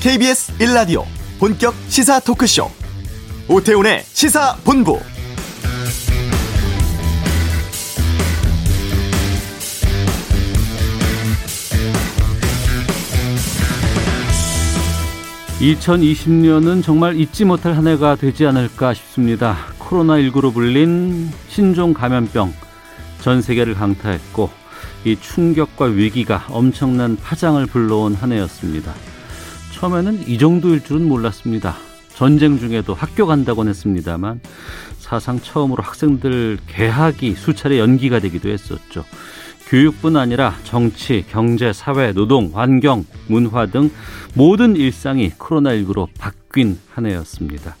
KBS 1라디오 본격 시사 토크쇼. 오태훈의 시사본부. (2020년은) 정말 잊지 못할 한 해가 되지 않을까 싶습니다. 코로나19로 불린 신종 감염병 전 세계를 강타했고 이 충격과 위기가 엄청난 파장을 불러온 한 해였습니다. 처음에는 이 정도일 줄은 몰랐습니다. 전쟁 중에도 학교 간다곤 했습니다만 사상 처음으로 학생들 개학이 수차례 연기가 되기도 했었죠. 교육뿐 아니라 정치, 경제, 사회, 노동, 환경, 문화 등 모든 일상이 코로나19로 바뀐 한 해였습니다.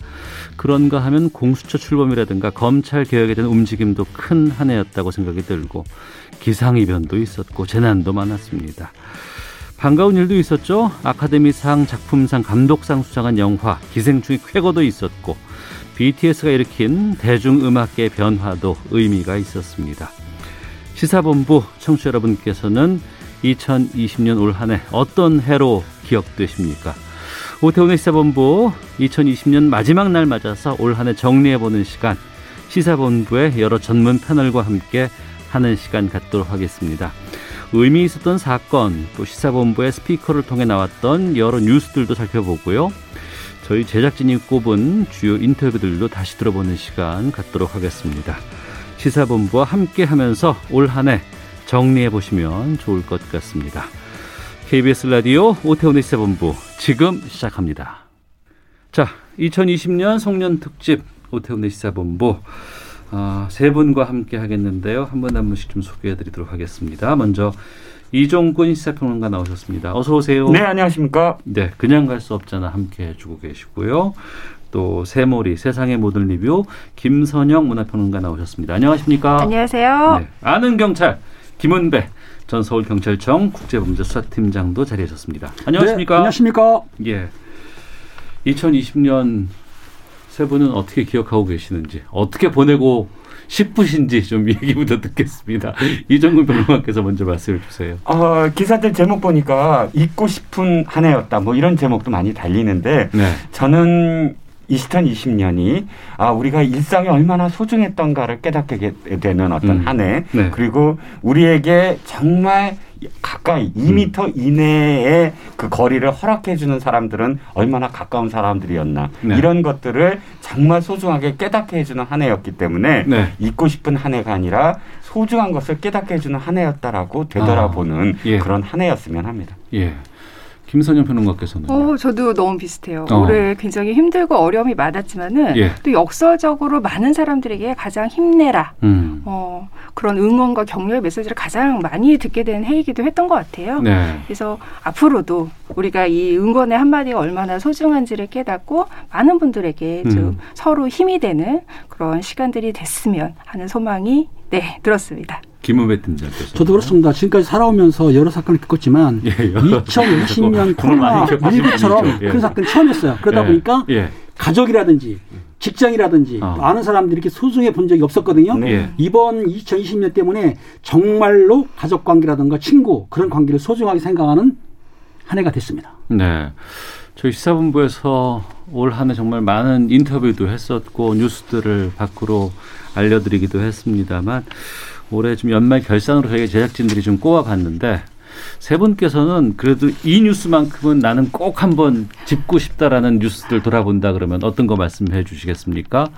그런가 하면 공수처 출범이라든가 검찰 개혁에 대한 움직임도 큰 한 해였다고 생각이 들고 기상이변도 있었고 재난도 많았습니다. 반가운 일도 있었죠. 아카데미상, 작품상, 감독상 수상한 영화, 기생충의 쾌거도 있었고 BTS가 일으킨 대중음악계 변화도 의미가 있었습니다. 시사본부 청취자 여러분께서는 2020년 올 한 해 어떤 해로 기억되십니까? 오태훈의 시사본부 2020년 마지막 날 맞아서 올 한 해 정리해보는 시간 시사본부의 여러 전문 패널과 함께 하는 시간 갖도록 하겠습니다. 의미 있었던 사건 또 시사본부의 스피커를 통해 나왔던 여러 뉴스들도 살펴보고요. 저희 제작진이 꼽은 주요 인터뷰들도 다시 들어보는 시간 갖도록 하겠습니다. 시사본부와 함께 하면서 올 한 해 정리해 보시면 좋을 것 같습니다. KBS 라디오 오태훈의 시사본부 지금 시작합니다. 자, 2020년 송년 특집 오태훈의 시사본부 어, 세 분과 함께 하겠는데요. 한분한 분씩 좀 소개해 드리도록 하겠습니다. 먼저 이종근 시사평론가 나오셨습니다. 어서 오세요. 네, 안녕하십니까? 네, 그냥 갈 수 없잖아 함께 해주고 계시고요. 또 세모리 세상의 모든 리뷰 김선영 문화평론가 나오셨습니다. 안녕하십니까? 안녕하세요. 네, 아는 경찰 김은배 전 서울경찰청 국제범죄수사팀장도 자리하셨습니다. 안녕하십니까? 네, 안녕하십니까? 예. 2020년 세 분은 어떻게 기억하고 계시는지, 어떻게 보내고 싶으신지 좀 얘기부터 듣겠습니다. 이정근 변호사께서 먼저 말씀해 주세요. 어, 기사들 제목 보니까 잊고 싶은 한 해였다. 뭐 이런 제목도 많이 달리는데 네. 저는 2020년이 아 우리가 일상이 얼마나 소중했던가를 깨닫게 되는 어떤 음. 한 해. 네. 그리고 우리에게 정말 가까이 2미터 음. 이내에 그 거리를 허락해 주는 사람들은 얼마나 가까운 사람들이었나 네. 이런 것들을 정말 소중하게 깨닫게 해주는 한 해였기 때문에 네. 잊고 싶은 한 해가 아니라 소중한 것을 깨닫게 해주는 한 해였다라고 되돌아보는 아, 예. 그런 한 해였으면 합니다. 예. 김선영 평론가께서는 어, 저도 너무 비슷해요. 어. 올해 굉장히 힘들고 어려움이 많았지만은 예. 또 역설적으로 많은 사람들에게 가장 힘내라. 음. 어, 그런 응원과 격려의 메시지를 가장 많이 듣게 된 해이기도 했던 것 같아요. 네. 그래서 앞으로도 우리가 이 응원의 한마디가 얼마나 소중한지를 깨닫고 많은 분들에게 좀 음. 서로 힘이 되는 그런 시간들이 됐으면 하는 소망이 네 들었습니다. 김은배 팀장께서. 저도 그렇습니다. 지금까지 살아오면서 여러 사건을 겪었지만 예, 2020년 코로나 19처럼 예. 그런 사건이 처음이었어요. 그러다 예. 보니까 예. 가족이라든지 직장이라든지 어. 아는 사람들이 이렇게 소중해 본 적이 없었거든요. 네. 이번 2020년 때문에 정말로 가족 관계라든가 친구 그런 관계를 소중하게 생각하는 한 해가 됐습니다. 네. 저희 시사본부에서 올 한 해 정말 많은 인터뷰도 했었고 뉴스들을 밖으로 알려드리기도 했습니다만 올해 좀 연말 결산으로 저희 제작진들이 좀 꼬아봤는데 세 분께서는 그래도 이 뉴스만큼은 나는 꼭 한번 짚고 싶다라는 뉴스들 돌아본다 그러면 어떤 거 말씀해 주시겠습니까?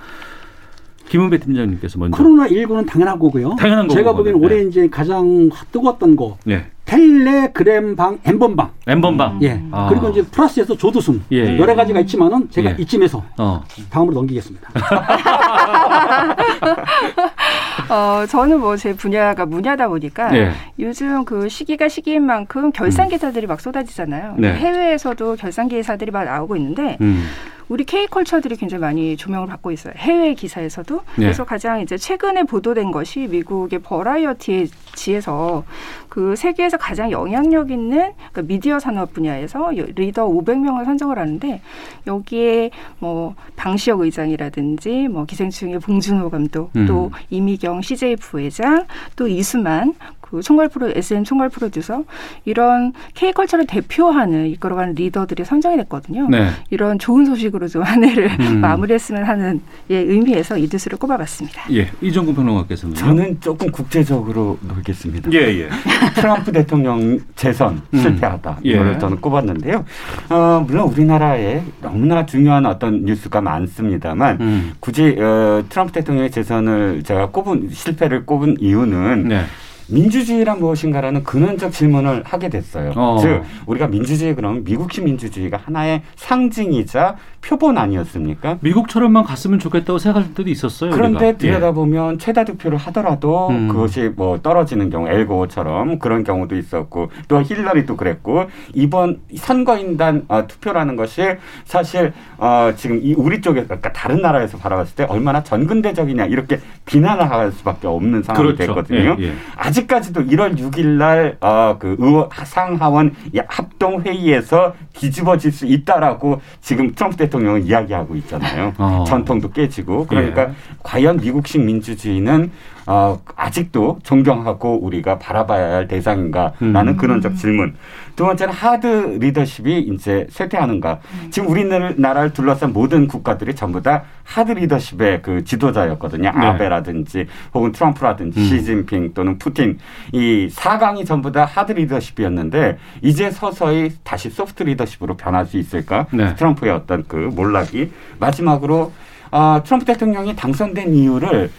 김은배 팀장님께서 먼저. 코로나 19는 당연한 거고요. 당연한 거고. 제가 보기에는 올해 네. 이제 가장 뜨거웠던 거. 네. 텔레그램방, 엠번방. 엠번방. 예. 아. 그리고 이제 플러스에서 조두순. 예, 예. 여러 가지가 있지만은 제가 예. 이쯤에서 어. 다음으로 넘기겠습니다. 어, 저는 뭐 제 분야가 문야다 보니까 예. 요즘 그 시기가 시기인 만큼 결산 기사들이 음. 막 쏟아지잖아요. 네. 해외에서도 결산 기사들이 막 나오고 있는데 음. 우리 K컬처들이 굉장히 많이 조명을 받고 있어요. 해외 기사에서도. 네. 그래서 가장 이제 최근에 보도된 것이 미국의 버라이어티지에서 그 세계에서 가장 영향력 있는 그러니까 미디어 산업 분야에서 리더 500명을 선정을 하는데 여기에 뭐 방시혁 의장이라든지 뭐 기생충의 봉준호 감독 음. 또 이미경 CJ 부회장 또 이수만 그 총괄 프로 SM 총괄 프로듀서 이런 K컬처를 대표하는 이끌어가는 리더들이 선정이 됐거든요. 네. 이런 좋은 소식으로 좀 한 해를 음. 마무리했으면 하는 예, 의미에서 이드스를 꼽아봤습니다. 예, 이정근 평론가께서는 저는 조금 국제적으로 놀겠습니다. 예, 예. 트럼프 대통령 재선 음. 실패하다 예. 이거를 저는 꼽았는데요. 어, 물론 우리나라에 너무나 중요한 어떤 뉴스가 많습니다만 음. 굳이 어, 트럼프 대통령의 재선을 제가 꼽은 실패를 꼽은 이유는 네. 민주주의란 무엇인가라는 근원적 질문을 하게 됐어요. 어. 즉 우리가 민주주의 그러면 미국식 민주주의가 하나의 상징이자 표본 아니었습니까? 미국처럼만 갔으면 좋겠다고 생각할 때도 있었어요. 그런데 우리가. 들여다보면 예. 최다 득표를 하더라도 음. 그것이 뭐 떨어지는 경우 엘고처럼 그런 경우도 있었고 또 힐러리도 그랬고 이번 선거인단 어, 투표라는 것이 사실 어, 지금 이 우리 쪽에 그러니까 다른 나라에서 바라봤을 때 얼마나 전근대적이냐 이렇게 비난을 할 수밖에 없는 상황이 그렇죠. 됐거든요. 예, 예. 아직 까지도 1월 6일 날 어, 그 의원 상하원 합동 회의에서 뒤집어질 수 있다라고 지금 트럼프 대통령은 이야기하고 있잖아요. 어. 전통도 깨지고 그러니까 예. 과연 미국식 민주주의는 어, 아직도 존경하고 우리가 바라봐야 할 대상인가라는 음. 근원적 질문. 두 번째는 하드 리더십이 이제 쇠퇴하는가. 음. 지금 우리나라를 둘러싼 모든 국가들이 전부 다 하드 리더십의 그 지도자였거든요. 네. 아베라든지 혹은 트럼프라든지 음. 시진핑 또는 푸틴 이 4강이 전부 다 하드 리더십이었는데 이제 서서히 다시 소프트 리더십으로 변할 수 있을까? 네. 트럼프의 어떤 그 몰락이 마지막으로 어, 트럼프 대통령이 당선된 이유를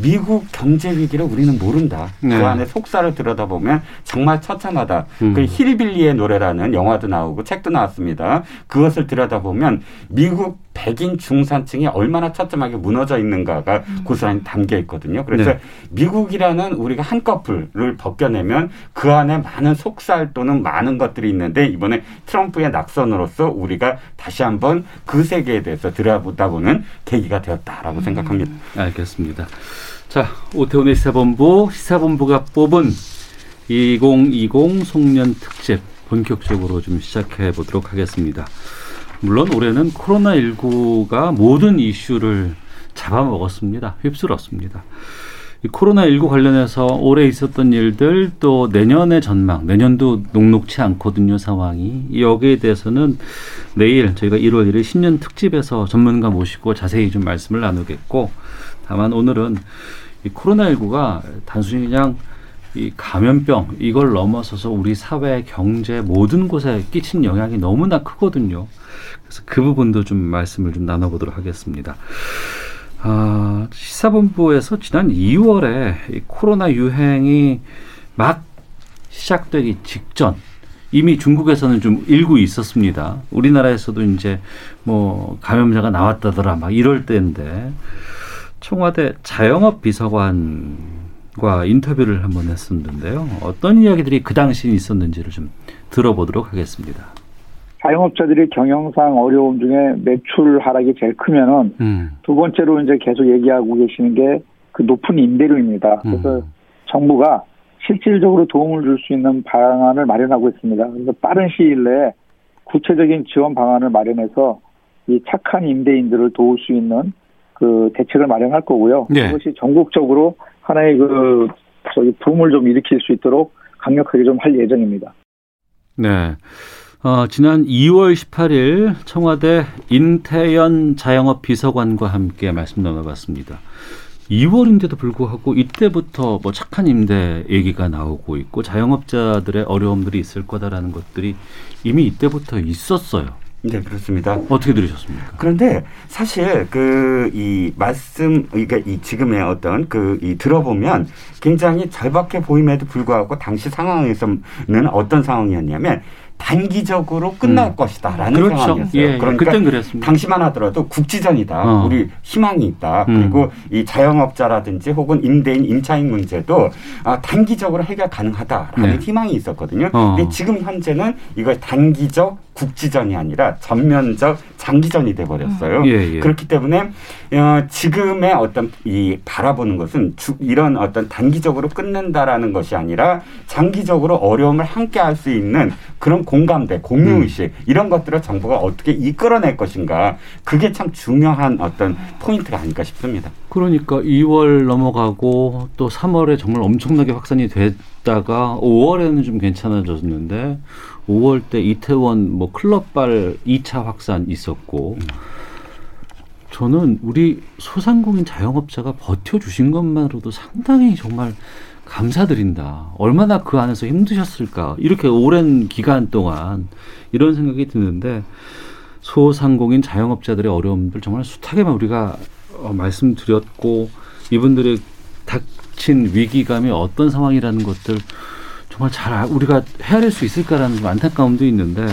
미국 경제 위기를 우리는 모른다. 네. 그 안에 속사를 들여다보면 정말 처참하다. 음. 그 힐빌리의 노래라는 영화도 나오고 책도 나왔습니다. 그것을 들여다보면 미국 백인 중산층이 얼마나 처참하게 무너져 있는가가 음. 고스란히 담겨 있거든요. 그래서 네. 미국이라는 우리가 한꺼풀을 벗겨내면 그 안에 많은 속살 또는 많은 것들이 있는데 이번에 트럼프의 낙선으로서 우리가 다시 한번 그 세계에 대해서 들여다보다 보는 계기가 되었다라고 음. 생각합니다. 알겠습니다. 자, 오태훈의 시사본부, 시사본부가 뽑은 2020 송년 특집 본격적으로 좀 시작해 보도록 하겠습니다. 물론 올해는 코로나19가 모든 이슈를 잡아먹었습니다. 휩쓸었습니다. 이 코로나19 관련해서 올해 있었던 일들 또 내년의 전망, 내년도 녹록치 않거든요, 상황이. 여기에 대해서는 내일 저희가 1월 1일 신년 특집에서 전문가 모시고 자세히 좀 말씀을 나누겠고 다만 오늘은 이 코로나19가 단순히 그냥 이 감염병 이걸 넘어서서 우리 사회, 경제 모든 곳에 끼친 영향이 너무나 크거든요. 그래서 그 부분도 좀 말씀을 좀 나눠보도록 하겠습니다. 아, 시사본부에서 지난 2월에 이 코로나 유행이 막 시작되기 직전 이미 중국에서는 좀 일고 있었습니다. 우리나라에서도 이제 뭐 감염자가 나왔다더라 막 이럴 때인데 청와대 자영업 비서관과 인터뷰를 한번 했었는데요. 어떤 이야기들이 그 당시 있었는지를 좀 들어보도록 하겠습니다. 자영업자들이 경영상 어려움 중에 매출 하락이 제일 크면은 음. 두 번째로 이제 계속 얘기하고 계시는 게 그 높은 임대료입니다. 음. 그래서 음. 정부가 실질적으로 도움을 줄 수 있는 방안을 마련하고 있습니다. 그래서 빠른 시일 내에 구체적인 지원 방안을 마련해서 이 착한 임대인들을 도울 수 있는 그 대책을 마련할 거고요. 네. 그것이 전국적으로 하나의 그 저기 붐을 좀 일으킬 수 있도록 강력하게 좀 할 예정입니다. 네. 어, 지난 2월 18일 청와대 인태연 자영업 비서관과 함께 말씀 나눠봤습니다. 2월인데도 불구하고 이때부터 뭐 착한 임대 얘기가 나오고 있고 자영업자들의 어려움들이 있을 거다라는 것들이 이미 이때부터 있었어요. 네, 그렇습니다. 어떻게 들으셨습니까? 그런데 사실 그 이 말씀 그러니까 이 지금의 어떤 그 이 들어보면 굉장히 절박해 보임에도 불구하고 당시 상황에서는 어떤 상황이었냐면 단기적으로 끝날 음. 것이다라는 그렇죠. 상황이었어요. 예, 그러니까 그땐 그랬습니다. 당시만 하더라도 국지전이다. 어. 우리 희망이 있다. 음. 그리고 이 자영업자라든지 혹은 임대인 임차인 문제도 아, 단기적으로 해결 가능하다라는 네. 희망이 있었거든요. 어. 근데 지금 현재는 이걸 단기적 국지전이 아니라 전면적 장기전이 돼 버렸어요. 예, 예. 그렇기 때문에 어, 지금의 어떤 이 바라보는 것은 주, 이런 어떤 단기적으로 끝낸다라는 것이 아니라 장기적으로 어려움을 함께 할 수 있는 그런 공감대, 공유의식 음. 이런 것들을 정부가 어떻게 이끌어낼 것인가 그게 참 중요한 어떤 포인트가 아닐까 싶습니다. 그 그러니까 2월 넘어가고 또 3월에 정말 엄청나게 확산이 됐다가 5월에는 좀 괜찮아졌는데 5월 때 이태원 뭐 클럽발 2차 확산 있었고 저는 우리 소상공인 자영업자가 버텨주신 것만으로도 상당히 정말 감사드린다. 얼마나 그 안에서 힘드셨을까. 이렇게 오랜 기간 동안 이런 생각이 드는데 소상공인 자영업자들의 어려움들 정말 숱하게만 우리가 어, 말씀드렸고 이분들의 닥친 위기감이 어떤 상황이라는 것들 정말 잘 우리가 헤아릴 수 있을까라는 좀 안타까움도 있는데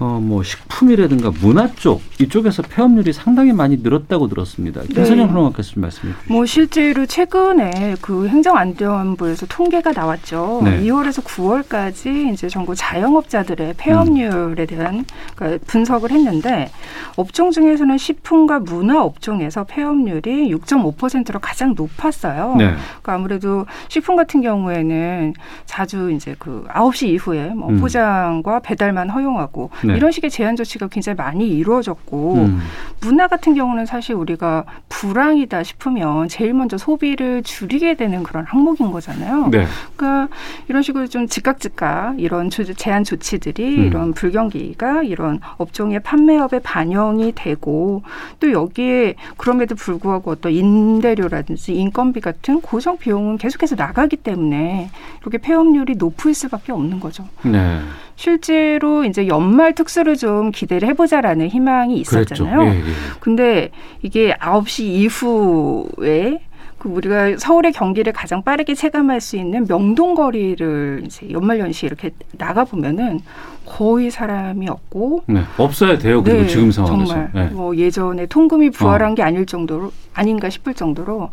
어, 뭐 식품이라든가 문화 쪽 이쪽에서 폐업률이 상당히 많이 늘었다고 들었습니다. 김선영 네. 좀 말씀해 주시죠. 뭐 실제로 최근에 그 행정안전부에서 통계가 나왔죠. 네. 2월에서 9월까지 이제 전국 자영업자들의 폐업률에 대한 그러니까 분석을 했는데 업종 중에서는 식품과 문화 업종에서 폐업률이 6.5%로 가장 높았어요. 네. 그러니까 아무래도 식품 같은 경우에는 자주 이제 그 9시 이후에 뭐 음. 포장과 배달만 허용하고 네. 네. 이런 식의 제한 조치가 굉장히 많이 이루어졌고 음. 문화 같은 경우는 사실 우리가 불황이다 싶으면 제일 먼저 소비를 줄이게 되는 그런 항목인 거잖아요. 네. 그러니까 이런 식으로 좀 즉각 즉각 이런 제한 조치들이 음. 이런 불경기가 이런 업종의 판매업에 반영이 되고 또 여기에 그럼에도 불구하고 어떤 임대료라든지 인건비 같은 고정 비용은 계속해서 나가기 때문에 이렇게 폐업률이 높을 수밖에 없는 거죠. 네. 실제로 이제 연말 특수를 좀 기대를 해보자라는 희망이 있었잖아요. 예, 예. 근데 이게 9시 이후에 그 우리가 서울의 경기를 가장 빠르게 체감할 수 있는 명동 거리를 이제 연말연시 이렇게 나가 보면은 거의 사람이 없고 네, 없어야 돼요. 그리고 네, 지금 상황에서 정말 네. 뭐 예전에 통금이 부활한 어. 게 아닐 정도로 아닌가 싶을 정도로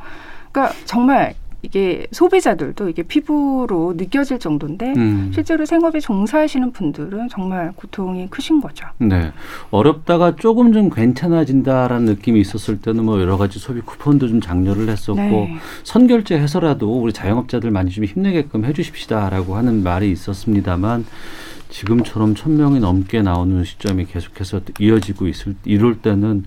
그러니까 정말 이게 소비자들도 이게 피부로 느껴질 정도인데 음. 실제로 생업에 종사하시는 분들은 정말 고통이 크신 거죠. 네. 어렵다가 조금 좀 괜찮아진다라는 느낌이 있었을 때는 뭐 여러 가지 소비 쿠폰도 좀 장려를 했었고 네. 선결제 해서라도 우리 자영업자들 많이 좀 힘내게끔 해 주십시다라고 하는 말이 있었습니다만 지금처럼 천 명이 넘게 나오는 시점이 계속해서 이어지고 있을 이럴 때는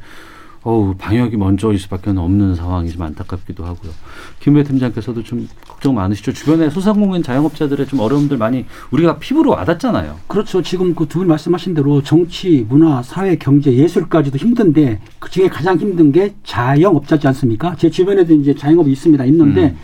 어우 방역이 먼저일 수밖에 없는 상황이 좀 안타깝기도 하고요. 김배 팀장께서도 좀 걱정 많으시죠. 주변에 소상공인 자영업자들의 좀 어려움들 많이 우리가 피부로 와닿잖아요. 그렇죠. 지금 그 두 분 말씀하신 대로 정치, 문화, 사회, 경제, 예술까지도 힘든데 그 중에 가장 힘든 게 자영업자지 않습니까? 제 주변에도 이제 자영업이 있습니다. 있는데 음.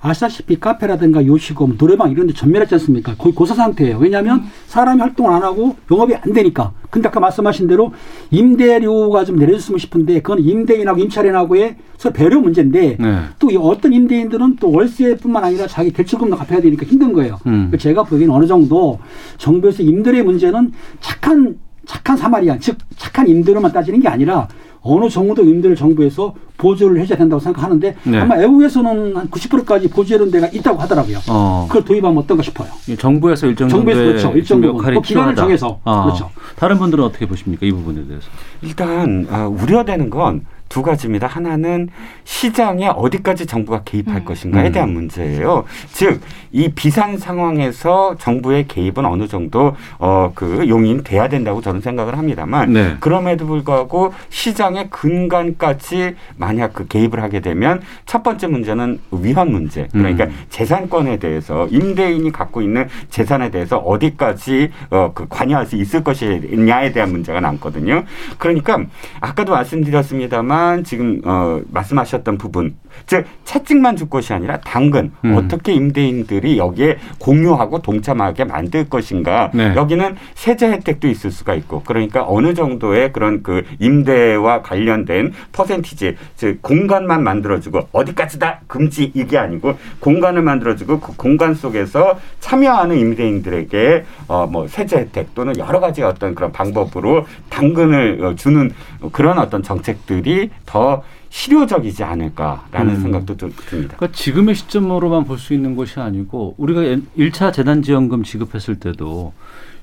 아시다시피 카페라든가 요식업, 노래방 이런 데 전멸했지 않습니까? 거의 고사 상태예요. 왜냐하면 사람이 활동을 안 하고 영업이 안 되니까. 근데 아까 말씀하신 대로 임대료가 좀 내려줬으면 싶은데 그건 임대인하고 임차인하고의 서로 배려 문제인데 네. 또 어떤 임대인들은 또 월세뿐만 아니라 자기 대출금도 갚아야 되니까 힘든 거예요. 음. 제가 보기에는 어느 정도 정부에서 임대료의 문제는 착한 착한 사마리안, 즉 착한 임대료만 따지는 게 아니라 어느 정도 임대를 정부에서 보조를 해줘야 된다고 생각하는데 네. 아마 외국에서는 한 90%까지 보조해놓은 데가 있다고 하더라고요. 어. 그걸 도입하면 어떤가 싶어요. 정부에서 일정 정부에서 그렇죠. 일정 부분 뭐 기간을 정해서 어. 그렇죠. 다른 분들은 어떻게 보십니까 이 부분에 대해서? 일단 아, 우려되는 건 두 가지입니다. 하나는 시장에 어디까지 정부가 개입할 음. 것인가에 대한 음. 문제예요. 즉, 이 비상 상황에서 정부의 개입은 어느 정도 어, 그 용인돼야 된다고 저는 생각을 합니다만 네. 그럼에도 불구하고 시장의 근간까지 만약 그 개입을 하게 되면 첫 번째 문제는 위헌 문제. 그러니까 음. 재산권에 대해서 임대인이 갖고 있는 재산에 대해서 어디까지 어, 그 관여할 수 있을 것이냐에 대한 문제가 남거든요. 그러니까 아까도 말씀드렸습니다만 다만 지금 어 말씀하셨던 부분 즉 채찍만 줄 것이 아니라 당근 음. 어떻게 임대인들이 여기에 공유하고 동참하게 만들 것인가 네. 여기는 세제 혜택도 있을 수가 있고 그러니까 어느 정도의 그런 그 임대와 관련된 퍼센티지 즉 공간만 만들어주고 어디까지 다 금지 이게 아니고 공간을 만들어주고 그 공간 속에서 참여하는 임대인들에게 어 뭐 세제 혜택 또는 여러 가지 어떤 그런 방법으로 당근을 어, 주는 그런 어떤 정책들이 더 실효적이지 않을까라는 음. 생각도 듭니다. 그러니까 지금의 시점으로만 볼 수 있는 것이 아니고 우리가 1차 재난지원금 지급했을 때도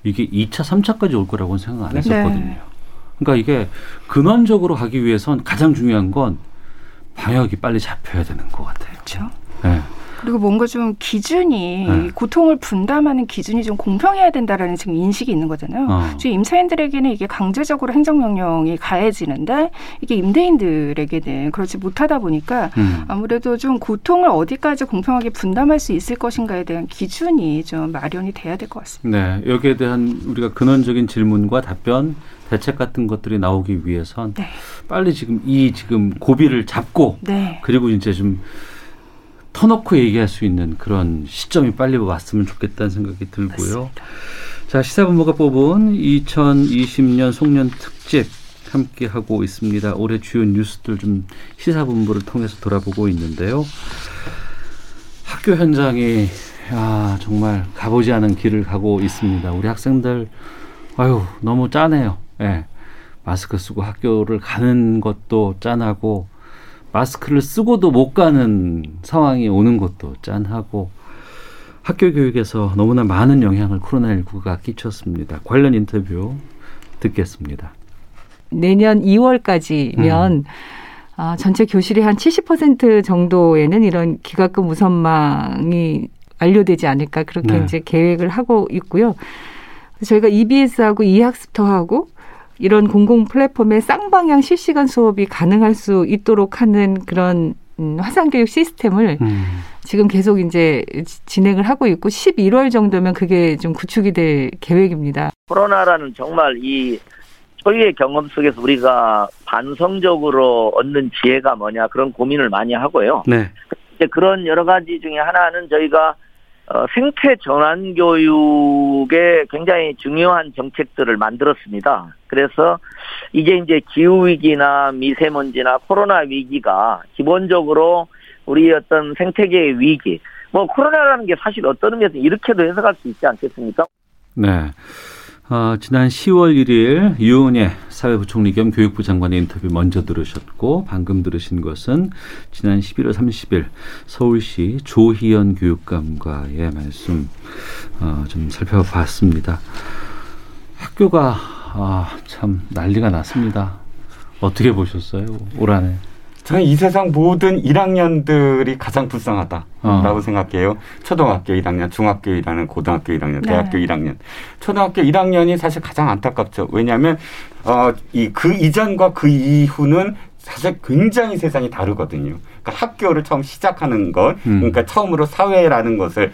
이게 2차, 3차까지 올 거라고는 생각 안 했었거든요. 네. 그러니까 이게 근원적으로 가기 위해선 가장 중요한 건 방역이 빨리 잡혀야 되는 것 같아요. 그렇죠. 네. 그리고 뭔가 좀 기준이 네. 고통을 분담하는 기준이 좀 공평해야 된다라는 지금 인식이 있는 거잖아요. 어. 지금 임차인들에게는 이게 강제적으로 행정명령이 가해지는데 이게 임대인들에게는 그렇지 못하다 보니까 음. 아무래도 좀 고통을 어디까지 공평하게 분담할 수 있을 것인가에 대한 기준이 좀 마련이 돼야 될 것 같습니다. 네, 여기에 대한 우리가 근원적인 질문과 답변 대책 같은 것들이 나오기 위해선 네. 빨리 지금 이 지금 고비를 잡고 네. 그리고 이제 좀 터놓고 얘기할 수 있는 그런 시점이 빨리 왔으면 좋겠다는 생각이 들고요. 맞습니다. 자 시사본부가 뽑은 2020년 송년 특집 함께 하고 있습니다. 올해 주요 뉴스들 좀 시사본부를 통해서 돌아보고 있는데요. 학교 현장이 야, 정말 가보지 않은 길을 가고 있습니다. 우리 학생들 아유 너무 짠해요. 예. 마스크 쓰고 학교를 가는 것도 짠하고 마스크를 쓰고도 못 가는 상황이 오는 것도 짠하고 학교 교육에서 너무나 많은 영향을 코로나19가 끼쳤습니다. 관련 인터뷰 듣겠습니다. 내년 2월까지면 음. 아, 전체 교실의 한 70% 정도에는 이런 기가급 무선망이 완료되지 않을까 그렇게 네. 이제 계획을 하고 있고요. 저희가 EBS하고 e학습터하고 이런 공공 플랫폼의 쌍방향 실시간 수업이 가능할 수 있도록 하는 그런 음, 화상교육 시스템을 음. 지금 계속 이제 진행을 하고 있고 11월 정도면 그게 좀 구축이 될 계획입니다. 코로나라는 정말 이 초유의 경험 속에서 우리가 반성적으로 얻는 지혜가 뭐냐 그런 고민을 많이 하고요. 네. 이제 그런 여러 가지 중에 하나는 저희가 어, 생태 전환 교육에 굉장히 중요한 정책들을 만들었습니다. 그래서 이제 이제 기후 위기나 미세먼지나 코로나 위기가 기본적으로 우리 어떤 생태계의 위기, 뭐 코로나라는 게 사실 어떤 의미에서 이렇게도 해석할 수 있지 않겠습니까? 네. 어, 지난 10월 1일 유은혜 사회부총리 겸 교육부 장관의 인터뷰 먼저 들으셨고 방금 들으신 것은 지난 11월 30일 서울시 조희연 교육감과의 말씀 어, 좀 살펴봤습니다. 학교가 아, 참 난리가 났습니다. 어떻게 보셨어요? 올 한해? 저는 이 세상 모든 1학년들이 가장 불쌍하다라고 어. 생각해요. 초등학교 1학년, 중학교 1학년, 고등학교 1학년, 네. 대학교 1학년. 초등학교 1학년이 사실 가장 안타깝죠. 왜냐하면 어, 이 그 이전과 그 이후는 사실 굉장히 세상이 다르거든요. 그러니까 학교를 처음 시작하는 것, 음. 그러니까 처음으로 사회라는 것을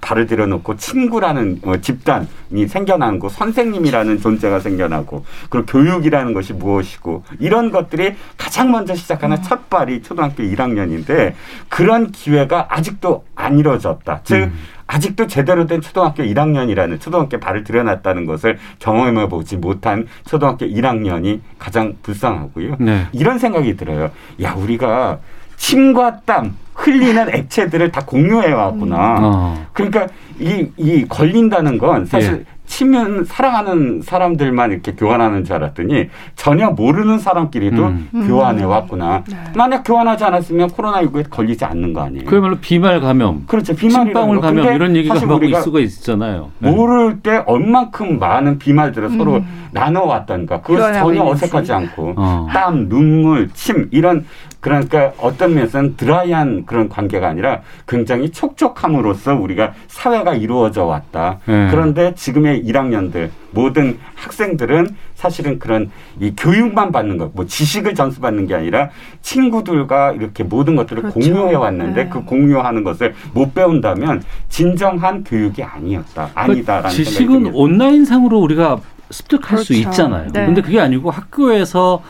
발을 들여놓고 친구라는 어, 집단이 생겨나고 선생님이라는 존재가 생겨나고 그리고 교육이라는 것이 무엇이고 이런 것들이 가장 먼저 시작하는 음. 첫 발이 초등학교 1학년인데 그런 기회가 아직도 안 이루어졌다. 즉 음. 아직도 제대로 된 초등학교 1학년이라는 초등학교 발을 들여놨다는 것을 경험해 보지 못한 초등학교 1학년이 가장 불쌍하고요. 네. 이런 생각이 들어요. 야, 우리가 침과 땀 흘리는 액체들을 다 공유해 왔구나. 음. 어. 그러니까 이, 이 걸린다는 건 사실 예. 치면 사랑하는 사람들만 이렇게 교환하는 줄 알았더니 전혀 모르는 사람끼리도 음. 교환해 왔구나. 네. 만약 교환하지 않았으면 코로나19에 걸리지 않는 거 아니에요. 그야말로 비말 감염. 그렇죠. 비말방울 감염 이런 얘기가 하고 있을 수가 있잖아요. 네. 모를 때 얼만큼 많은 비말들을 음. 서로 나눠왔던가. 그것 전혀 어색하지 않고 어. 땀, 눈물, 침 이런 그러니까 어떤 면에서는 드라이한 그런 관계가 아니라 굉장히 촉촉함으로써 우리가 사회가 이루어져 왔다. 네. 그런데 지금의 1학년들 모든 학생들은 사실은 그런 이 교육만 받는 것, 뭐 지식을 전수받는 게 아니라 친구들과 이렇게 모든 것들을 그렇죠. 공유해 왔는데 네. 그 공유하는 것을 못 배운다면 진정한 교육이 아니었다. 아니다라는 그 지식은 온라인상으로 우리가 습득할 그렇죠. 수 있잖아요. 네. 근데 그게 아니고 학교에서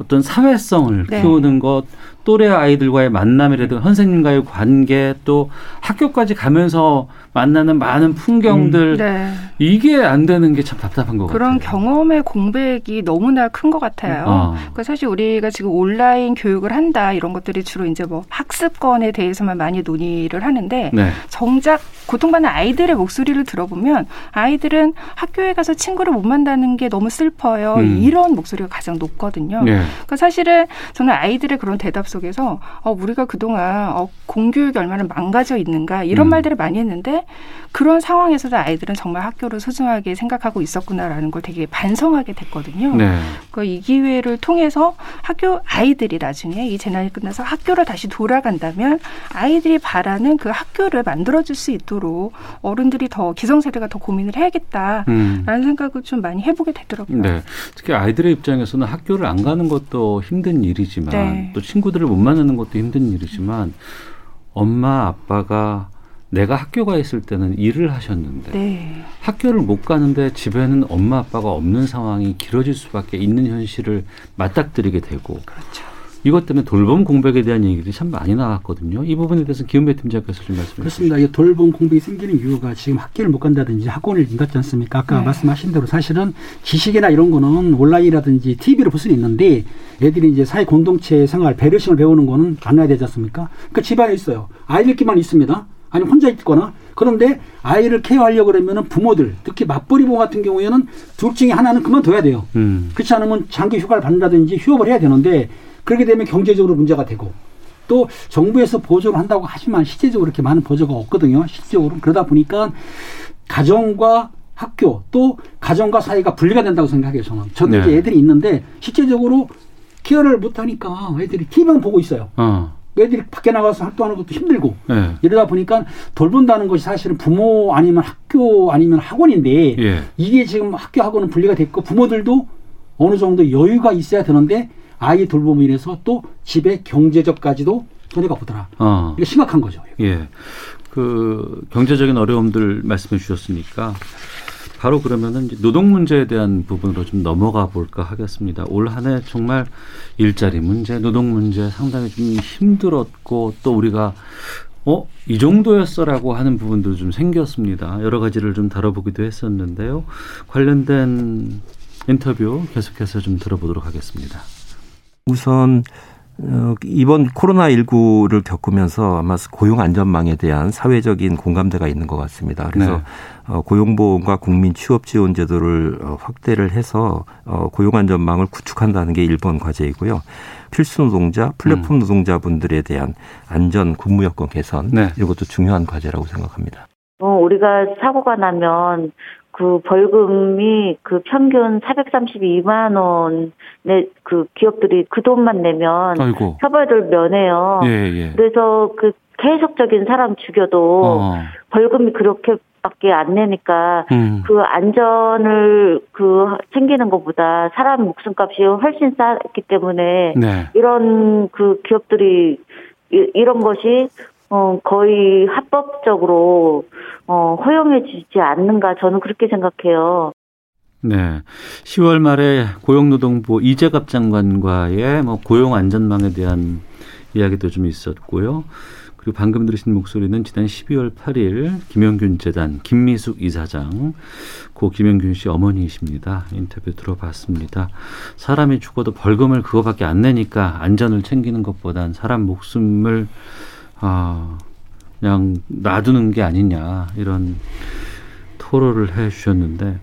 어떤 사회성을 네. 키우는 것, 또래 아이들과의 만남이라든가 선생님과의 관계, 또 학교까지 가면서 만나는 많은 풍경들, 음. 네. 이게 안 되는 게 참 답답한 것 그런 같아요. 그런 경험의 공백이 너무나 큰 것 같아요. 어. 그러니까 사실 우리가 지금 온라인 교육을 한다 이런 것들이 주로 이제 뭐 학습권에 대해서만 많이 논의를 하는데 네. 정작 고통받는 아이들의 목소리를 들어보면 아이들은 학교에 가서 친구를 못 만나는 게 너무 슬퍼요. 음. 이런 목소리가 가장 높거든요. 네. 그러니까 사실은 저는 아이들의 그런 대답 속 속에서 어, 우리가 그동안 어, 공교육이 얼마나 망가져 있는가 이런 음. 말들을 많이 했는데 그런 상황에서도 아이들은 정말 학교를 소중하게 생각하고 있었구나라는 걸 되게 반성하게 됐거든요. 네. 그러니까 이 기회를 통해서 학교 아이들이 나중에 이 재난이 끝나서 학교를 다시 돌아간다면 아이들이 바라는 그 학교를 만들어줄 수 있도록 어른들이 더 기성세대가 더 고민을 해야겠다라는 음. 생각을 좀 많이 해보게 되더라고요. 네. 특히 아이들의 입장에서는 학교를 안 가는 것도 힘든 일이지만 네. 또 친구들 을 못 만나는 것도 힘든 일이지만 엄마 아빠가 내가 학교 가 있을 때는 일을 하셨는데 네. 학교를 못 가는데 집에는 엄마 아빠가 없는 상황이 길어질 수밖에 있는 현실을 맞닥뜨리게 되고 그렇죠. 이것 때문에 돌봄 공백에 대한 얘기들이 참 많이 나왔거든요. 이 부분에 대해서 김은배 팀장께서 좀 말씀해 그렇습니다. 이 돌봄 공백이 생기는 이유가 지금 학교를 못 간다든지 학원을 안 갔지 않습니까? 아까 네. 말씀하신 대로 사실은 지식이나 이런 거는 온라인이라든지 TV로 볼 수는 있는데 애들이 이제 사회 공동체 생활, 배려심을 배우는 거는 안 해야 되지 않습니까? 그러니까 집안에 있어요. 아이들끼만 있습니다. 아니 혼자 있거나 그런데 아이를 케어하려고 그러면은 부모들 특히 맞벌이 부모 같은 경우에는 둘 중에 하나는 그만둬야 돼요. 음. 그렇지 않으면 장기 휴가를 받는다든지 휴업을 해야 되는데 그렇게 되면 경제적으로 문제가 되고 또 정부에서 보조를 한다고 하지만 실제적으로 그렇게 많은 보조가 없거든요. 실질적으로 그러다 보니까 가정과 학교 또 가정과 사회가 분리가 된다고 생각해요. 저는 저도 네. 이제 애들이 있는데 실제적으로 케어를 못 하니까 애들이 TV만 보고 있어요. 어. 애들이 밖에 나가서 활동하는 것도 힘들고 네. 이러다 보니까 돌본다는 것이 사실은 부모 아니면 학교 아니면 학원인데 예. 이게 지금 학교 학원은 분리가 됐고 부모들도 어느 정도 여유가 있어야 되는데 아이 돌봄으로 인해서 또 집의 경제적까지도 손해가 보더라. 어. 이게 심각한 거죠. 예. 그 경제적인 어려움들 말씀해 주셨으니까 바로 그러면은 노동 문제에 대한 부분으로 좀 넘어가 볼까 하겠습니다. 올 한 해 정말 일자리 문제, 노동 문제 상당히 좀 힘들었고 또 우리가 어, 이 정도였어라고 하는 부분도 좀 생겼습니다. 여러 가지를 좀 다뤄보기도 했었는데요. 관련된 인터뷰 계속해서 좀 들어보도록 하겠습니다. 우선 어, 이번 코로나19를 겪으면서 아마 고용 안전망에 대한 사회적인 공감대가 있는 것 같습니다. 그래서 네. 어, 고용보험과 국민 취업 지원 제도를 어, 확대를 해서 어, 고용 안전망을 구축한다는 게 1번 과제이고요. 필수 노동자, 플랫폼 음. 노동자분들에 대한 안전 근무 여건 개선 네. 이것도 중요한 과제라고 생각합니다. 어, 우리가 사고가 나면 그 벌금이 그 평균 432만 원의 그 기업들이 그 돈만 내면 아이고. 처벌을 면해요. 예, 예. 그래서 그 계속적인 사람 죽여도 어. 벌금이 그렇게밖에 안 내니까 음. 그 안전을 그 챙기는 것보다 사람 목숨값이 훨씬 싸기 때문에 네. 이런 그 기업들이 이, 이런 것이 어, 거의 합법적으로 어, 허용해주지 않는가 저는 그렇게 생각해요. 네. 10월 말에 고용노동부 이재갑 장관과의 뭐 고용 안전망에 대한 이야기도 좀 있었고요. 그리고 방금 들으신 목소리는 지난 12월 8일 김영균 재단 김미숙 이사장 고 김영균 씨 어머니이십니다. 인터뷰 들어봤습니다. 사람이 죽어도 벌금을 그거밖에 안 내니까 안전을 챙기는 것보단 사람 목숨을 아, 그냥 놔두는 게 아니냐 이런 토로를 해 주셨는데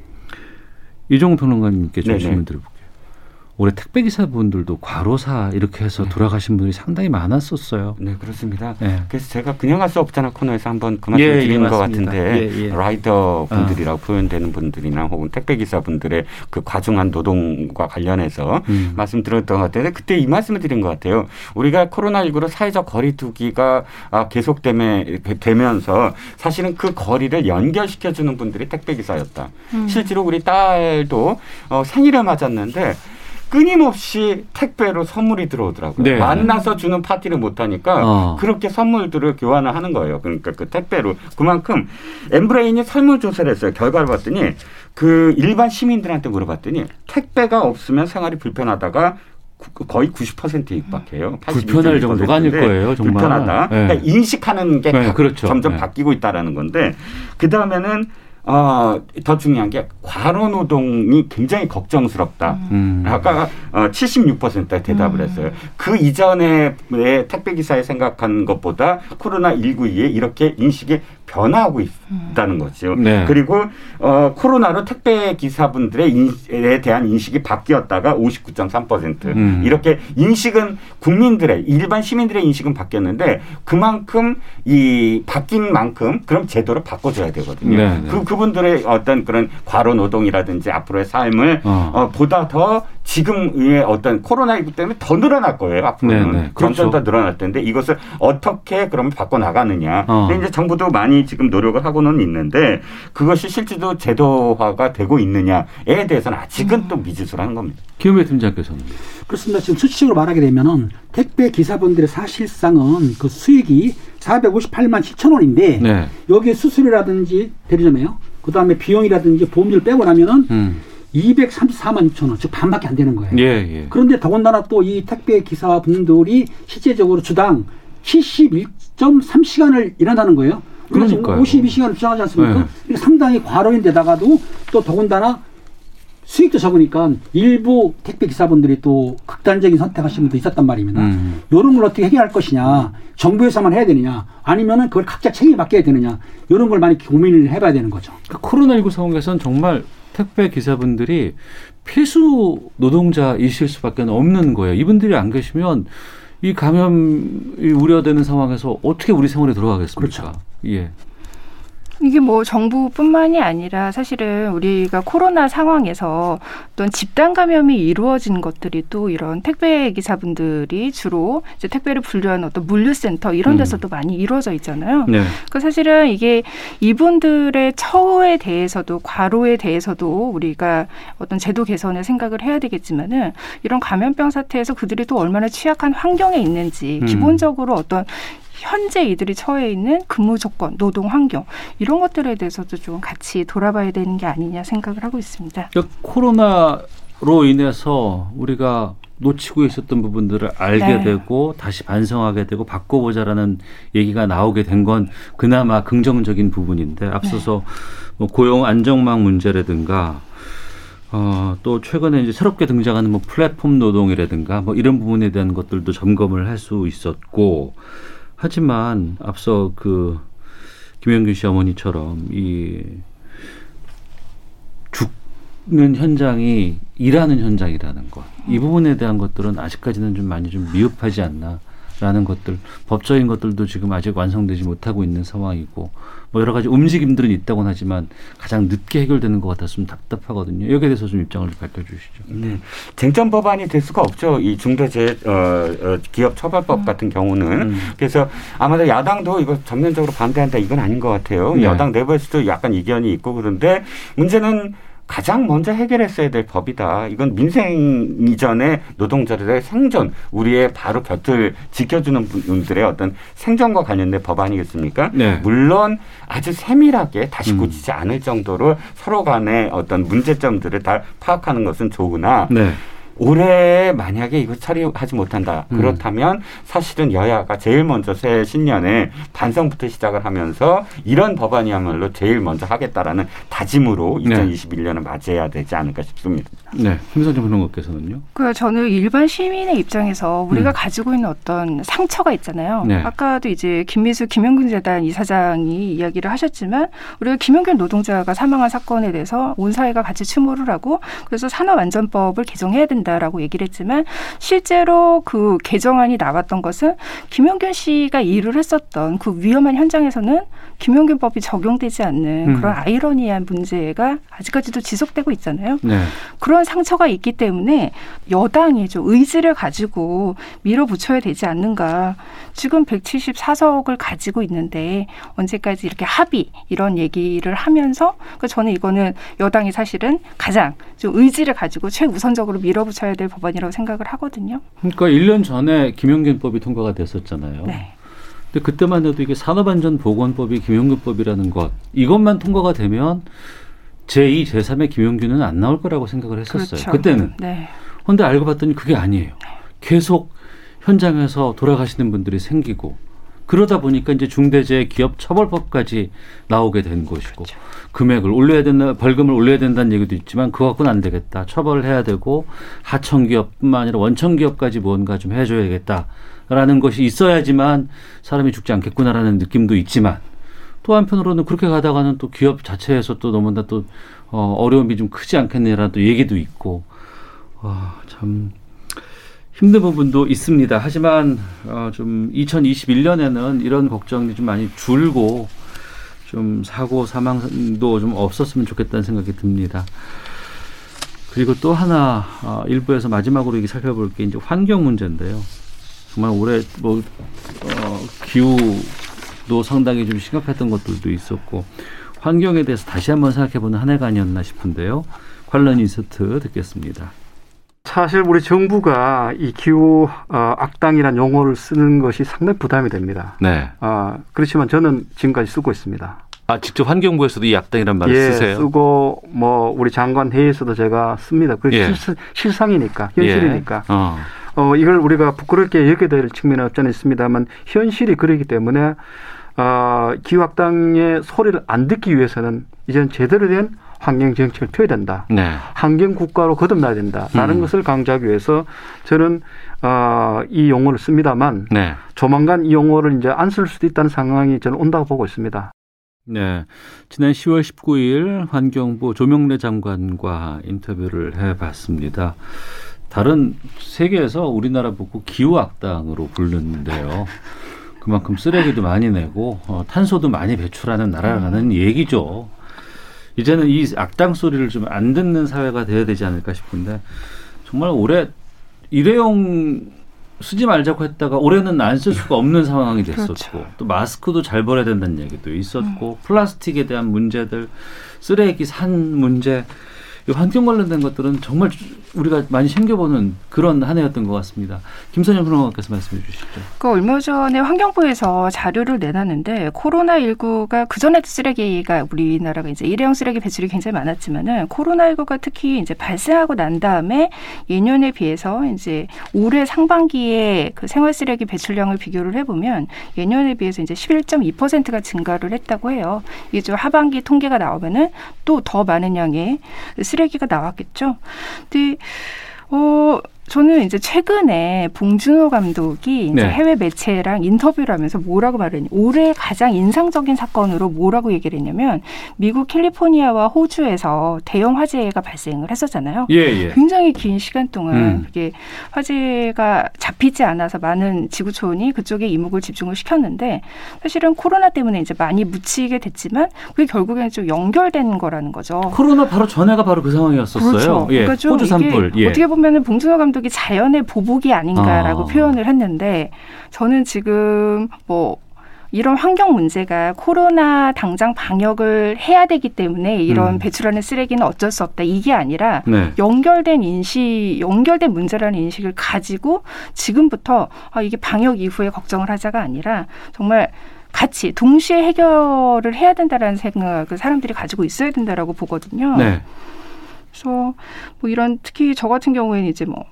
이종훈 평론가님께 좀 질문 드려볼게요. 올해 택배 기사분들도 과로사 이렇게 해서 네. 돌아가신 분들이 상당히 많았었어요. 네, 그렇습니다. 네. 그래서 제가 그냥 할 수 없잖아 코너에서 한번 그 말씀 예, 드린 예, 것 같은데 예, 예. 라이더 분들이라고 어. 표현되는 분들이나 혹은 택배 기사 분들의 그 과중한 노동과 관련해서 음. 말씀드렸던 것 같은데 그때 이 말씀을 드린 것 같아요. 우리가 코로나19로 사회적 거리두기가 아, 계속되면서 사실은 그 거리를 연결시켜주는 분들이 택배 기사였다. 음. 실제로 우리 딸도 어, 생일을 맞았는데 끊임없이 택배로 선물이 들어오더라고요. 네. 만나서 주는 파티를 못 하니까 어. 그렇게 선물들을 교환을 하는 거예요. 그러니까 그 택배로 그만큼 엠브레인이 설문조사를 했어요. 결과를 봤더니 그 일반 시민들한테 물어봤더니 택배가 없으면 생활이 불편하다가 거의 90%에 육박해요. 불편할 정도가 아닐 거예요. 정말. 불편하다. 네. 그러니까 인식하는 게 네, 그렇죠. 점점 네. 바뀌고 있다라는 건데 그 다음에는 어, 더 중요한 게 과로 노동이 굉장히 걱정스럽다. 음. 아까 어, 76%가 대답을 음. 했어요. 그 이전에 택배 기사에 생각한 것보다 코로나 19 이에 이렇게 인식이 변화하고 있다는 거죠. 네. 그리고 어, 코로나로 택배 기사분들의 인에 대한 인식이 바뀌었다가 59.3% 음. 이렇게 인식은 국민들의 일반 시민들의 인식은 바뀌었는데 그만큼 이 바뀐 만큼 그럼 제도를 바꿔줘야 되거든요. 네, 네. 그 그분들의 어떤 그런 과로 노동이라든지 앞으로의 삶을 어. 어 보다 더 지금의 어떤 코로나19 때문에 더 늘어날 거예요. 앞으로는 네, 네. 점점 그렇죠. 더 늘어날 텐데 이것을 어떻게 그러면 바꿔 나가느냐. 어. 근데 이제 정부도 많이 지금 노력을 하고는 있는데 그것이 실제로 제도화가 되고 있느냐에 대해서는 아직은 음. 또 미지수라는 겁니다. 김은배 팀장께서는 그렇습니다. 지금 수치적으로 말하게 되면은 택배 기사분들의 사실상은 그 수익이 458만 7천 원인데 네. 여기에 수수료라든지 대리점에요. 그 다음에 비용이라든지 보험료를 빼고 나면은 음. 234만 6천 원, 즉 반밖에 안 되는 거예요. 예, 예. 그런데 더군다나 또 이 택배 기사 분들이 실제적으로 주당 71.3시간을 일한다는 거예요. 그러니까 52시간을 주장하지 않습니까? 네. 상당히 과로인데다가도 또 더군다나 수익도 적으니까 일부 택배 기사분들이 또 극단적인 선택하신 분도 있었단 말입니다. 음. 이런 걸 어떻게 해결할 것이냐, 정부에서만 해야 되느냐, 아니면은 그걸 각자 책임을 맡겨야 되느냐, 이런 걸 많이 고민을 해봐야 되는 거죠. 그러니까 코로나19 상황에서는 정말 택배 기사분들이 필수 노동자이실 수밖에 없는 거예요. 이분들이 안 계시면 이 감염이 우려되는 상황에서 어떻게 우리 생활에 들어가겠습니까? 그렇죠. 예. 이게 뭐 정부뿐만이 아니라 사실은 우리가 코로나 상황에서 어떤 집단 감염이 이루어진 것들이 또 이런 택배 기사분들이 주로 이제 택배를 분류하는 어떤 물류센터 이런 음. 데서도 음. 많이 이루어져 있잖아요. 네. 그 사실은 이게 이분들의 처우에 대해서도 과로에 대해서도 우리가 어떤 제도 개선을 생각을 해야 되겠지만은 이런 감염병 사태에서 그들이 또 얼마나 취약한 환경에 있는지 음. 기본적으로 어떤 현재 이들이 처해 있는 근무 조건, 노동 환경 이런 것들에 대해서도 좀 같이 돌아봐야 되는 게 아니냐 생각을 하고 있습니다. 그러니까 코로나로 인해서 우리가 놓치고 있었던 부분들을 알게 네. 되고 다시 반성하게 되고 바꿔보자라는 얘기가 나오게 된 건 그나마 긍정적인 부분인데 앞서서 네. 뭐 고용 안정망 문제라든가 어, 또 최근에 이제 새롭게 등장하는 뭐 플랫폼 노동이라든가 뭐 이런 부분에 대한 것들도 점검을 할 수 있었고 하지만 앞서 그 김영규 씨 어머니처럼 이 죽는 현장이 일하는 현장이라는 것. 이 부분에 대한 것들은 아직까지는 좀 많이 좀 미흡하지 않나. 라는 것들 법적인 것들도 지금 아직 완성되지 못하고 있는 상황이고 뭐 여러 가지 움직임들은 있다고는 하지만 가장 늦게 해결되는 것 같았으면 답답하거든요. 여기에 대해서 좀 입장을 좀 밝혀주시죠. 네. 쟁점 법안이 될 수가 없죠. 이 중대재 어, 어, 기업 처벌법 음. 같은 경우는 음. 그래서 아마도 야당도 이거 전면적으로 반대한다 이건 아닌 것 같아요. 네. 여당 내부에서도 약간 이견이 있고 그런데 문제는 가장 먼저 해결했어야 될 법이다. 이건 민생 이전의 노동자들의 생존, 우리의 바로 곁을 지켜주는 분들의 어떤 생존과 관련된 법 아니겠습니까? 네. 물론 아주 세밀하게 다시 음. 고치지 음. 않을 정도로 서로 간의 어떤 문제점들을 다 파악하는 것은 좋으나 네. 올해 만약에 이거 처리하지 못한다. 음. 그렇다면 사실은 여야가 제일 먼저 새 신년에 반성부터 시작을 하면서 이런 법안이야말로 제일 먼저 하겠다라는 다짐으로 네. 2021년을 맞이해야 되지 않을까 싶습니다. 네. 김선재 변호사께서는요? 그 저는 일반 시민의 입장에서 우리가 음. 가지고 있는 어떤 상처가 있잖아요. 네. 아까도 이제 김미수 김영균 재단 이사장이 이야기를 하셨지만 우리가 김영균 노동자가 사망한 사건에 대해서 온 사회가 같이 추모를 하고 그래서 산업안전법을 개정해야 된다. 된다라고 얘기를 했지만 실제로 그 개정안이 나왔던 것은 김용균 씨가 일을 했었던 그 위험한 현장에서는 김용균법이 적용되지 않는 음. 그런 아이러니한 문제가 아직까지도 지속되고 있잖아요. 네. 그런 상처가 있기 때문에 여당이 좀 의지를 가지고 밀어붙여야 되지 않는가. 지금 174석을 가지고 있는데 언제까지 이렇게 합의 이런 얘기를 하면서 그 저는 이거는 여당이 사실은 가장 좀 의지를 가지고 최우선적으로 밀어붙여야 될 법안이라고 생각을 하거든요. 그러니까 1년 전에 김용균법이 통과가 됐었잖아요. 네. 근데 그때만 해도 이게 산업안전보건법이 김용균법이라는 것 이것만 통과가 되면 제2, 제3의 김용균은 안 나올 거라고 생각을 했었어요. 그렇죠. 그때는. 네. 근데 알고 봤더니 그게 아니에요. 계속 현장에서 돌아가시는 분들이 생기고 그러다 보니까 이제 중대재해 기업 처벌법까지 나오게 된 것이고 그렇죠. 금액을 올려야 된다, 벌금을 올려야 된다는 얘기도 있지만 그거 갖고는 안 되겠다. 처벌을 해야 되고 하청 기업뿐만 아니라 원청 기업까지 뭔가 좀 해줘야겠다 라는 것이 있어야지만 사람이 죽지 않겠구나라는 느낌도 있지만 또 한편으로는 그렇게 가다가는 또 기업 자체에서 또 너무나 또 어, 어려움이 좀 크지 않겠느냐라는 또 얘기도 있고 와, 참 힘든 부분도 있습니다. 하지만 어, 좀 2021년에는 이런 걱정이 좀 많이 줄고 좀 사고 사망도 좀 없었으면 좋겠다는 생각이 듭니다. 그리고 또 하나 어, 일부에서 마지막으로 이게 살펴볼 게 이제 환경 문제인데요. 정말 올해 뭐 어, 기후도 상당히 좀 심각했던 것들도 있었고 환경에 대해서 다시 한번 생각해보는 한 해가 아니었나 싶은데요. 관련 인서트 듣겠습니다. 사실 우리 정부가 이 기후 어, 악당이라는 용어를 쓰는 것이 상당히 부담이 됩니다. 네. 어, 그렇지만 저는 지금까지 쓰고 있습니다. 아 직접 환경부에서도 이 악당이란 말을 예, 쓰세요? 쓰고 뭐 우리 장관 회의에서도 제가 씁니다. 그 예. 실, 상이니까 현실이니까. 예. 어. 어. 이걸 우리가 부끄럽게 여겨야 될 측면은 없지 않 있습니다만 현실이 그러기 때문에 어, 기후 악당의 소리를 안 듣기 위해서는 이제는 제대로 된 환경 정책을 펴야 된다. 네. 환경 국가로 거듭나야 된다라는 음. 것을 강조하기 위해서 저는 어, 이 용어를 씁니다만 네. 조만간 이 용어를 이제 안 쓸 수도 있다는 상황이 저는 온다고 보고 있습니다. 네. 지난 10월 19일 환경부 조명래 장관과 인터뷰를 해 봤습니다. 다른 세계에서 우리나라 보고 기후악당으로 부르는데요. 그만큼 쓰레기도 많이 내고 어, 탄소도 많이 배출하는 나라라는 얘기죠. 이제는 이 악당 소리를 좀 안 듣는 사회가 돼야 되지 않을까 싶은데 정말 올해 일회용 쓰지 말자고 했다가 올해는 안 쓸 수가 없는 상황이 됐었고 그렇죠. 또 마스크도 잘 버려야 된다는 얘기도 있었고 음. 플라스틱에 대한 문제들 쓰레기 산 문제 환경 관련된 것들은 정말 우리가 많이 챙겨보는 그런 한 해였던 것 같습니다. 김선영 평론가께서 말씀해 주시죠. 그 얼마 전에 환경부에서 자료를 내놨는데 코로나 19가 그 전에도 쓰레기가 우리나라가 이제 일회용 쓰레기 배출이 굉장히 많았지만은 코로나 19가 특히 이제 발생하고 난 다음에 예년에 비해서 이제 올해 상반기에 그 생활 쓰레기 배출량을 비교를 해보면 예년에 비해서 이제 11.2%가 증가를 했다고 해요. 이게 좀 하반기 통계가 나오면은 또 더 많은 양의 쓰레기 가 나왔겠죠. 근데 어 저는 이제 최근에 봉준호 감독이 이제 네. 해외 매체랑 인터뷰를 하면서 뭐라고 말했냐. 올해 가장 인상적인 사건으로 뭐라고 얘기를 했냐면 미국 캘리포니아와 호주에서 대형 화재가 발생을 했었잖아요. 예, 예. 굉장히 긴 시간 동안 음. 그게 화재가 잡히지 않아서 많은 지구촌이 그쪽에 이목을 집중을 시켰는데 사실은 코로나 때문에 이제 많이 묻히게 됐지만 그게 결국에는 좀 연결된 거라는 거죠. 코로나 바로 전에가 바로 그 상황이었었어요. 그렇죠. 예. 그러니까 호주 산불. 예. 어떻게 보면은 봉준호 감독 감독이 자연의 보복이 아닌가라고 아. 표현을 했는데 저는 지금 뭐 이런 환경 문제가 코로나 당장 방역을 해야 되기 때문에 이런 음. 배출하는 쓰레기는 어쩔 수 없다. 이게 아니라 네. 연결된 인식, 연결된 문제라는 인식을 가지고 지금부터 아, 이게 방역 이후에 걱정을 하자가 아니라 정말 같이 동시에 해결을 해야 된다라는 생각을 사람들이 가지고 있어야 된다라고 보거든요. 네. 그래서 뭐 이런 특히 저 같은 경우에는 이제 뭐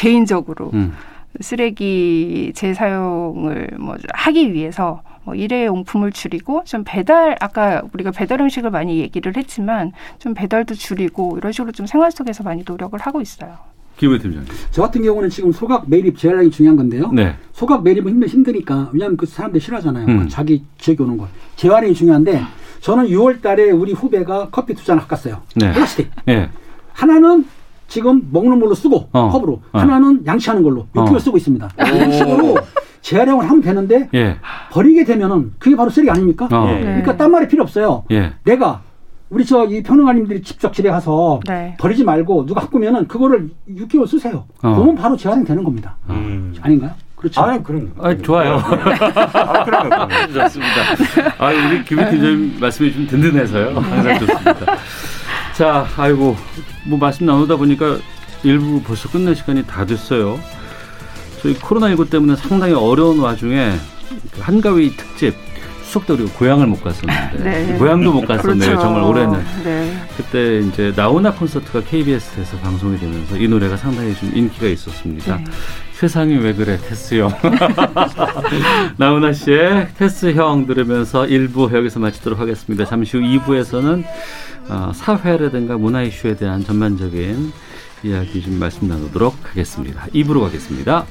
개인적으로 음. 쓰레기 재사용을 뭐 하기 위해서 뭐 일회용품을 줄이고 좀 배달 아까 우리가 배달 음식을 많이 얘기를 했지만 좀 배달도 줄이고 이런 식으로 좀 생활 속에서 많이 노력을 하고 있어요. 김호 팀장님. 저 같은 경우는 지금 소각 매립 재활용이 중요한 건데요. 네. 소각 매립은 힘들 힘드니까 왜냐하면 그 사람들 싫어하잖아요. 음. 자기 지역에 오는 거. 재활용이 중요한데 저는 6월 달에 우리 후배가 커피 두 잔을 깎았어요. 네. 플라스틱. 네. 하나는 지금 먹는 물로 쓰고 어. 컵으로 어. 하나는 양치하는 걸로 이렇게 어. 쓰고 있습니다. 이런 식으로 재활용을 하면 되는데 예. 버리게 되면은 그게 바로 쓰레기 아닙니까? 어. 예. 그러니까 딴 말이 필요 없어요. 예. 내가 우리 저 이 평론가님들이 직접 집에 가서 네. 버리지 말고 누가 갖고면은 그거를 6개월 쓰세요. 어. 그러면 바로 재활용 되는 겁니다. 음. 아닌가요? 그렇죠. 아, 그럼. 아, 좋아요. 아, 그럼요. 좋습니다. 아, 우리 김희 팀장님 말씀이 좀 든든해서요. 항상 좋습니다. 자, 아이고, 뭐 말씀 나누다 보니까 일부 벌써 끝낼 시간이 다 됐어요. 저희 코로나19 때문에 상당히 어려운 와중에 그 한가위 특집 추석 때 우리가 고향을 못 갔었는데 네. 고향도 못 갔었네요. 그렇죠. 정말 올해는. 네. 그때 이제 나훈아 콘서트가 KBS에서 방송이 되면서 이 노래가 상당히 좀 인기가 있었습니다. 네. 세상이 왜 그래 테스 형 나훈아 씨의 테스 형 들으면서 1부 여기서 마치도록 하겠습니다. 잠시 후 2부에서는 어, 사회라든가 문화 이슈에 대한 전반적인 이야기 좀 말씀 나누도록 하겠습니다. 2부로 가겠습니다.